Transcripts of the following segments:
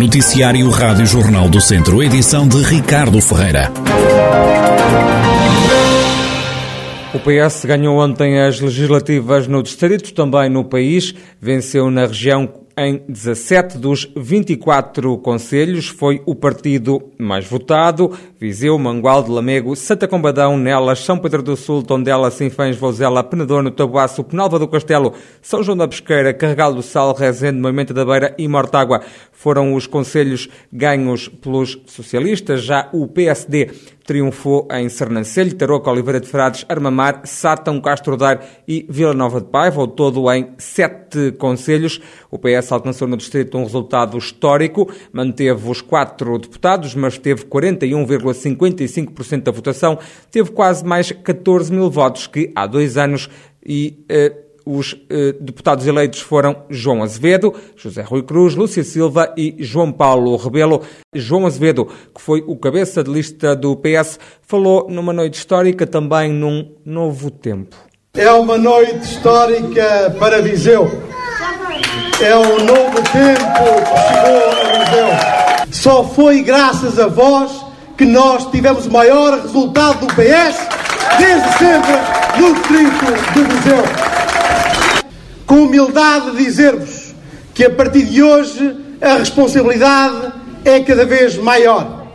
Noticiário Rádio Jornal do Centro, edição de Ricardo Ferreira. O PS ganhou ontem as legislativas no distrito, também no país. Venceu na região em 17 dos 24 conselhos. Foi o partido mais votado. Viseu, Mangualde, Lamego, Santa Combadão, Nelas, São Pedro do Sul, Tondela, Sinfãs, Vozela, Penedono, Tabuaço, Penalva do Castelo, São João da Pesqueira, Carregal do Sal, Rezende, Moimenta da Beira e Mortágua foram os conselhos ganhos pelos socialistas. Já o PSD triunfou em Sernancelho, Tarouca, Oliveira de Frades, Armamar, Sátão, Castro Daire e Vila Nova de Paiva, ao todo em sete conselhos. O PS alcançou no distrito um resultado histórico, manteve os quatro deputados, mas teve 41,55% da votação, teve quase mais 14 mil votos que há dois anos e... Eh, os eh, deputados eleitos foram João Azevedo, José Rui Cruz, Lúcia Silva e João Paulo Rebelo. João Azevedo, que foi o cabeça de lista do PS, falou numa noite histórica também num novo tempo. É uma noite histórica para Viseu. É um novo tempo que chegou a Viseu. Só foi graças a vós que nós tivemos o maior resultado do PS desde sempre no distrito do Viseu com humildade dizer-vos que a partir de hoje a responsabilidade é cada vez maior.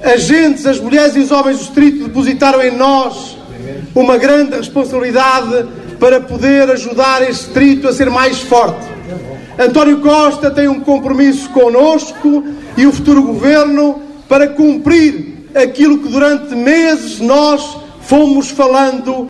As gentes, as mulheres e os homens do distrito depositaram em nós uma grande responsabilidade para poder ajudar este distrito a ser mais forte. António Costa tem um compromisso conosco e o futuro governo para cumprir aquilo que durante meses nós fomos falando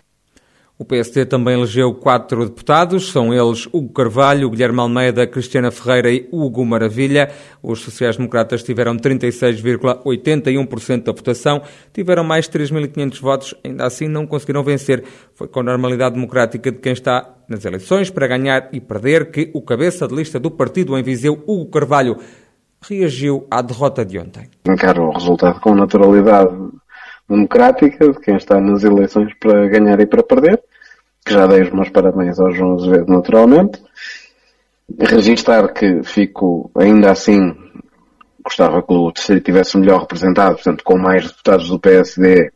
o PSD também elegeu quatro deputados, são eles Hugo Carvalho, Guilherme Almeida, Cristiana Ferreira e Hugo Maravilha. Os sociais-democratas tiveram 36,81% da votação, tiveram mais de 3.500 votos, ainda assim não conseguiram vencer. Foi com a normalidade democrática de quem está nas eleições para ganhar e perder que o cabeça de lista do partido em Viseu, Hugo Carvalho, reagiu à derrota de ontem. Encaro o resultado com naturalidade democrática de quem está nas eleições para ganhar e para perder que já dei os meus parabéns ao João Azevedo naturalmente. Registar que fico, ainda assim, gostava que o terceiro tivesse melhor representado, portanto, com mais deputados do PSD,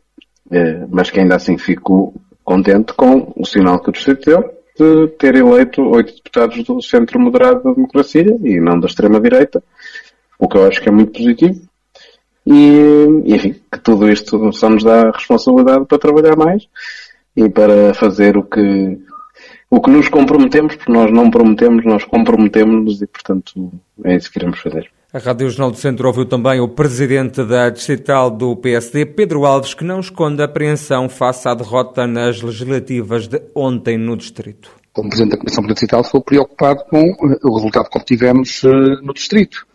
eh, mas que ainda assim fico contente com o sinal que o distrito deu de ter eleito oito deputados do centro moderado da democracia e não da extrema-direita, o que eu acho que é muito positivo. E, enfim, que tudo isto só nos dá responsabilidade para trabalhar mais e para fazer o que, o que nos comprometemos, porque nós não prometemos, nós comprometemos-nos e, portanto, é isso que queremos fazer. A Rádio Jornal do Centro ouviu também o presidente da Distrital do PSD, Pedro Alves, que não esconde a apreensão face à derrota nas legislativas de ontem no Distrito. Como presidente da Comissão Distrital, estou preocupado com o resultado que obtivemos eh, no Distrito.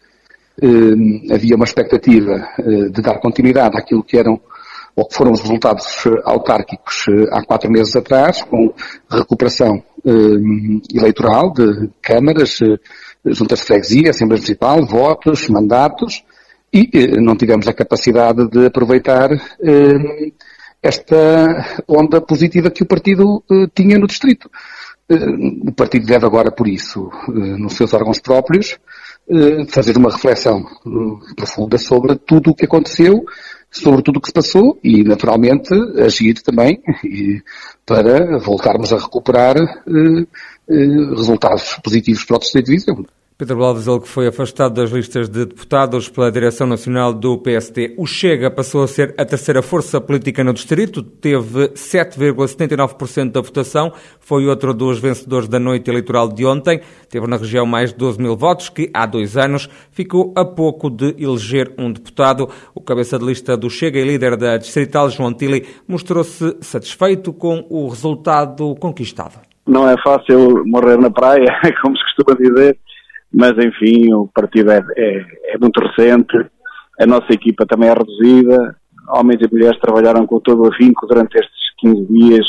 Eh, havia uma expectativa de dar continuidade àquilo que eram ou que foram os resultados eh, autárquicos eh, há quatro meses atrás, com recuperação eh, eleitoral de câmaras, juntas de freguesia, Assembleia Municipal, votos, mandatos, e não tivemos a capacidade de aproveitar esta onda positiva que o partido tinha no distrito. O partido deve agora, por isso, nos seus órgãos próprios, fazer uma reflexão profunda sobre tudo o que aconteceu, sobre tudo o que se passou e, naturalmente, agir também para voltarmos a recuperar eh, eh, resultados positivos para o Distrito de. Pedro Alves, ele que foi afastado das listas de deputados pela direção nacional do PSD. O Chega passou a ser a terceira força política no distrito, teve 7,79% da votação, foi outro dos vencedores da noite eleitoral de ontem, teve na região mais de 12 mil votos, que há dois anos ficou a pouco de eleger um deputado. O cabeça de lista do Chega e líder da distrital, João Tili, mostrou-se satisfeito com o resultado conquistado. Não é fácil morrer na praia, como se costuma dizer mas enfim, o partido é, é, é, muito recente, a nossa equipa também é reduzida, homens e mulheres trabalharam com todo o afinco durante estes 15 dias,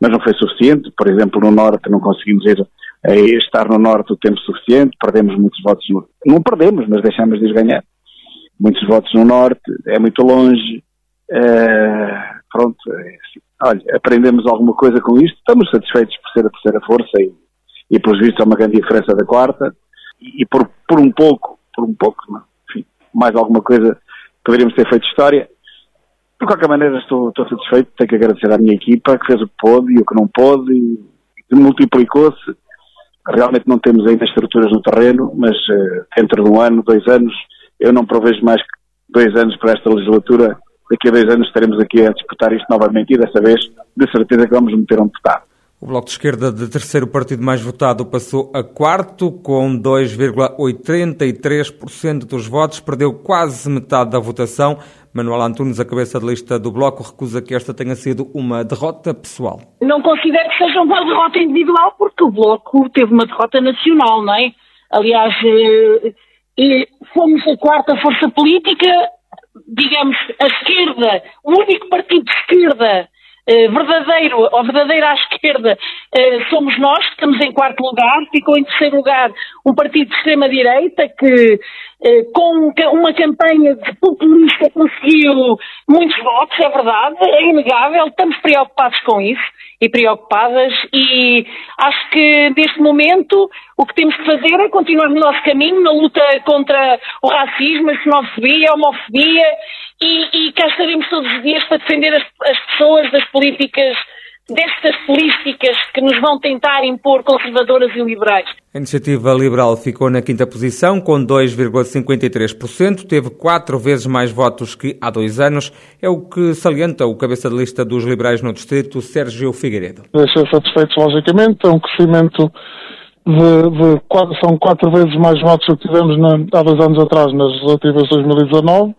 mas não foi suficiente. Por exemplo, no Norte não conseguimos ir, a estar no Norte o tempo suficiente, perdemos muitos votos, no, não perdemos, mas deixamos de ganhar. Muitos votos no Norte, é muito longe, é, pronto, é assim. olha, aprendemos alguma coisa com isto, estamos satisfeitos por ser a terceira força e, e pelos vistos há uma grande diferença da quarta, e por, por um pouco, por um pouco, não? enfim, mais alguma coisa poderíamos ter feito história. De qualquer maneira, estou, estou satisfeito. Tenho que agradecer à minha equipa que fez o que pôde e o que não pôde e, e multiplicou-se. Realmente não temos ainda estruturas no terreno, mas uh, dentro de um ano, dois anos, eu não provejo mais que dois anos para esta legislatura. Daqui a dois anos estaremos aqui a disputar isto novamente e dessa vez, de certeza que vamos meter um deputado. O Bloco de Esquerda, de terceiro partido mais votado, passou a quarto, com 2,83% dos votos, perdeu quase metade da votação. Manuel Antunes, a cabeça de lista do Bloco, recusa que esta tenha sido uma derrota pessoal. Não considero que seja uma derrota individual, porque o Bloco teve uma derrota nacional, não é? Aliás, eh, fomos a quarta força política, digamos, a esquerda, o único partido de esquerda eh, verdadeiro, ou verdadeira à esquerda, uh, somos nós, que estamos em quarto lugar, ficou em terceiro lugar um partido de extrema-direita que, uh, com uma campanha de populista, conseguiu muitos votos, é verdade, é inegável, estamos preocupados com isso e preocupadas e acho que neste momento o que temos que fazer é continuar no nosso caminho na luta contra o racismo, a xenofobia, a homofobia e, e cá estaremos todos os dias para defender as, as pessoas das políticas destas políticas que nos vão tentar impor conservadoras e liberais. A iniciativa liberal ficou na quinta posição, com 2,53%, teve quatro vezes mais votos que há dois anos, é o que salienta o cabeça de lista dos liberais no distrito, Sérgio Figueiredo. Deixa satisfeitos, logicamente, é um crescimento de, de quatro, são quatro vezes mais votos do que tivemos na, há dois anos atrás, nas legislativas de 2019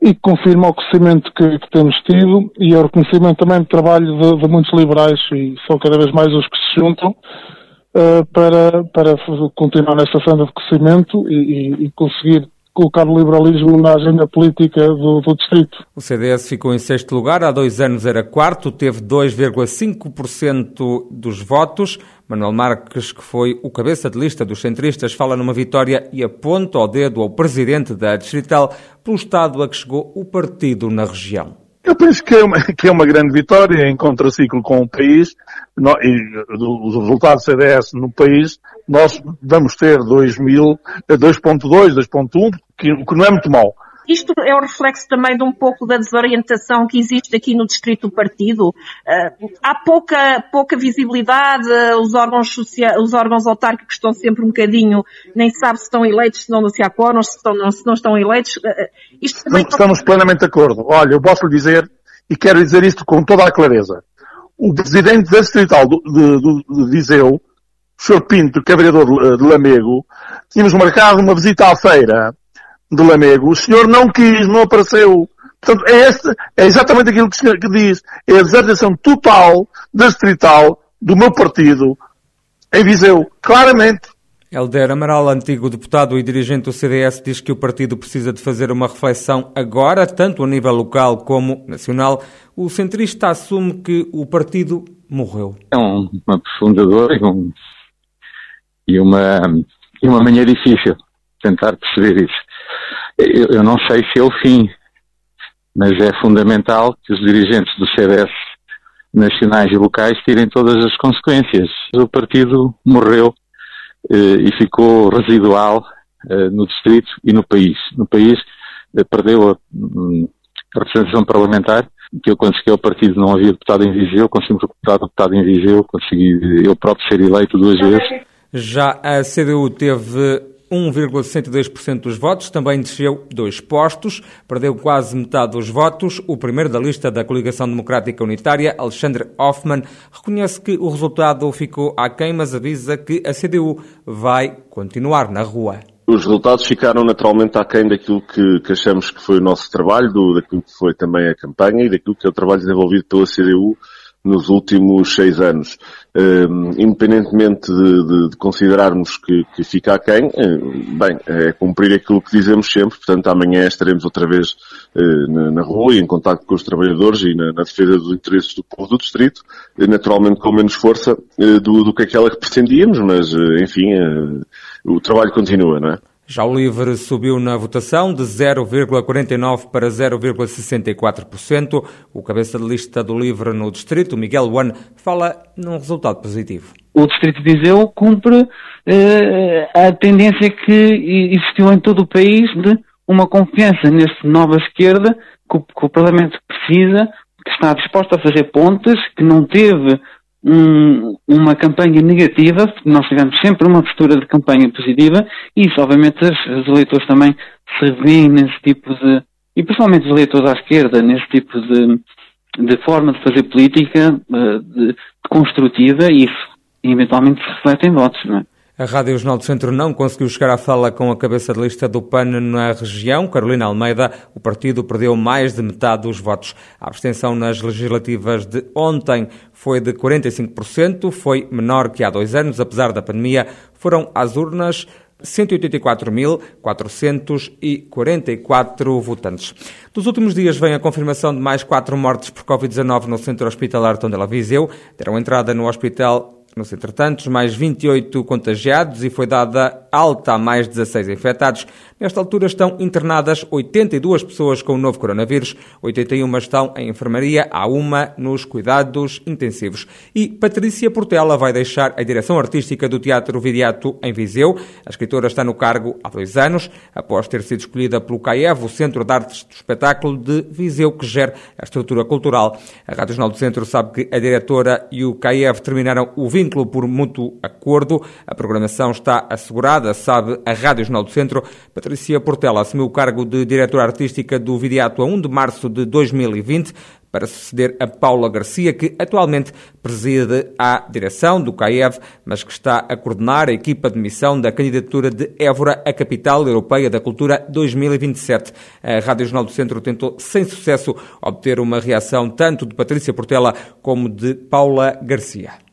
e confirma o crescimento que, que, temos tido e é o reconhecimento também do trabalho de, de, muitos liberais e são cada vez mais os que se juntam uh, para, para continuar nesta senda de crescimento e, e, e, conseguir colocar o liberalismo na agenda política do, do distrito. O CDS ficou em sexto lugar, há dois anos era quarto, teve 2,5% dos votos. Manuel Marques, que foi o cabeça de lista dos centristas, fala numa vitória e aponta o dedo ao presidente da Distrital pelo estado a que chegou o partido na região. Eu penso que é uma, que é uma grande vitória em contraciclo com o país no, e os resultados do CDS no país. Nós vamos ter 2.2, 2.1, que, que não é muito mau. Isto é o reflexo também de um pouco da desorientação que existe aqui no distrito do partido. Uh, há pouca, pouca visibilidade, os órgãos, os órgãos autárquicos estão sempre um bocadinho, nem se sabe se estão eleitos, se não se há quórum, se, estão, não, se não estão eleitos. Uh, isto também... Estamos plenamente de acordo. Olha, eu posso lhe dizer, e quero dizer isto com toda a clareza. O presidente da distrital de Viseu, o Sr. Pinto, que é vereador de Lamego, tínhamos marcado uma visita à feira de Lamego, o senhor não quis, não apareceu. Portanto, é, este, é exatamente aquilo que o senhor que diz. É a desertação total, distrital, do meu partido, em Viseu. Claramente. Helder Amaral, antigo deputado e dirigente do CDS, diz que o partido precisa de fazer uma reflexão agora, tanto a nível local como nacional. O centrista assume que o partido morreu. É uma profunda dor e, um, e, uma, e uma manhã difícil tentar perceber isso eu, eu não sei se é o fim, mas é fundamental que os dirigentes do CDS nacionais e locais tirem todas as consequências. O partido morreu eh, e ficou residual eh, no distrito e no país. No país eh, perdeu a, hum, a, representação parlamentar, que eu cheguei ao partido não havia deputado em Viseu, consegui deputado, deputado em Viseu, consegui eu próprio ser eleito duas vezes. Já a CDU teve 1,62% dos votos, também desceu dois postos, perdeu quase metade dos votos. O primeiro da lista da Coligação Democrática Unitária, Alexandre Hoffmann, reconhece que o resultado ficou aquém, mas avisa que a CDU vai continuar na rua. Os resultados ficaram naturalmente aquém daquilo que, que achamos que foi o nosso trabalho, do, daquilo que foi também a campanha e daquilo que é o trabalho desenvolvido pela CDU nos últimos seis anos. Uh, independentemente de, de, de, considerarmos que, que fica aquém, uh, bem, é cumprir aquilo que dizemos sempre, portanto amanhã estaremos outra vez uh, na, na, rua e em contato com os trabalhadores e na, na defesa dos interesses do povo do distrito, naturalmente com menos força do, do que aquela que pretendíamos, mas enfim, o trabalho continua, não é? Já o LIVRE subiu na votação de 0,49% para 0,64%. O cabeça de lista do LIVRE no distrito, Miguel One, fala num resultado positivo. O distrito de Viseu cumpre eh, a tendência que existiu em todo o país de uma confiança nessa nova esquerda que o, que o Parlamento precisa, que está disposta a fazer pontes, que não teve um, uma campanha negativa, porque nós tivemos sempre uma postura de campanha positiva, e isso, obviamente, os, eleitores também se veem nesse tipo de, e principalmente os eleitores à esquerda, nesse tipo de, de forma de fazer política eh, de, de construtiva, e isso eventualmente se reflete em votos, não é? A Rádio Jornal do Centro não conseguiu chegar à fala com a cabeça de lista do PAN na região, Carolina Almeida. O partido perdeu mais de metade dos votos. A abstenção nas legislativas de ontem foi de 45%, foi menor que há dois anos, apesar da pandemia. Foram às urnas 184.444 votantes. Dos últimos dias vem a confirmação de mais quatro mortes por Covid-19 no centro hospitalar Tondela Viseu. Terão entrada no hospital nos entretanto, mais 28 contagiados e foi dada alta a mais 16 infectados. Nesta altura estão internadas 82 pessoas com o novo coronavírus, 81 estão em enfermaria, há uma nos cuidados intensivos. E Patrícia Portela vai deixar a direção artística do Teatro Viriato em Viseu. A escritora está no cargo há dois anos, após ter sido escolhida pelo CAEV, o Centro de Artes do Espetáculo de Viseu, que gera a estrutura cultural. A Rádio Jornal do Centro sabe que a diretora e o CAEV terminaram o vínculo por mútuo acordo. A programação está assegurada, sabe a Rádio Jornal do Centro. Patrícia Portela assumiu o cargo de diretora artística do Viriato a 1 de março de 2020 para suceder a Paula Garcia, que atualmente preside a direção do CAEV, mas que está a coordenar a equipa de missão da candidatura de Évora à Capital Europeia da Cultura 2027. A Rádio Jornal do Centro tentou, sem sucesso, obter uma reação tanto de Patrícia Portela como de Paula Garcia.